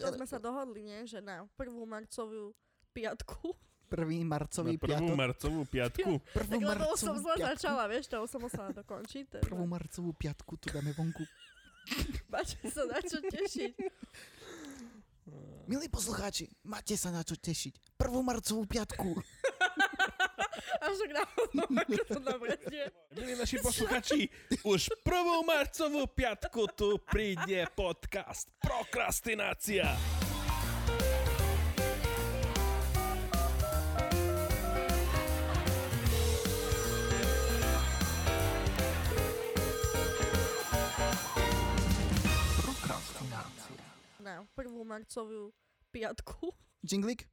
To sme sa dohodli, nie? Že na prvú marcovú piatku. Prvý marcový Na prvú piatok. marcovú piatku. Prvú Tak lebo som zle začala, vieš, to som musela dokončiť. teda. Prvú marcovú piatku tu dáme vonku. Máte sa na čo tešiť. Milí poslucháči, máte sa na čo tešiť. Prvú marcovú piatku. A však náhodou, ako to dobre znie. Milí naši posluchači, už prvú marcovú piatku tu príde podcast Prokrastinácia. Na prvú marcovú piatku. Jinglik.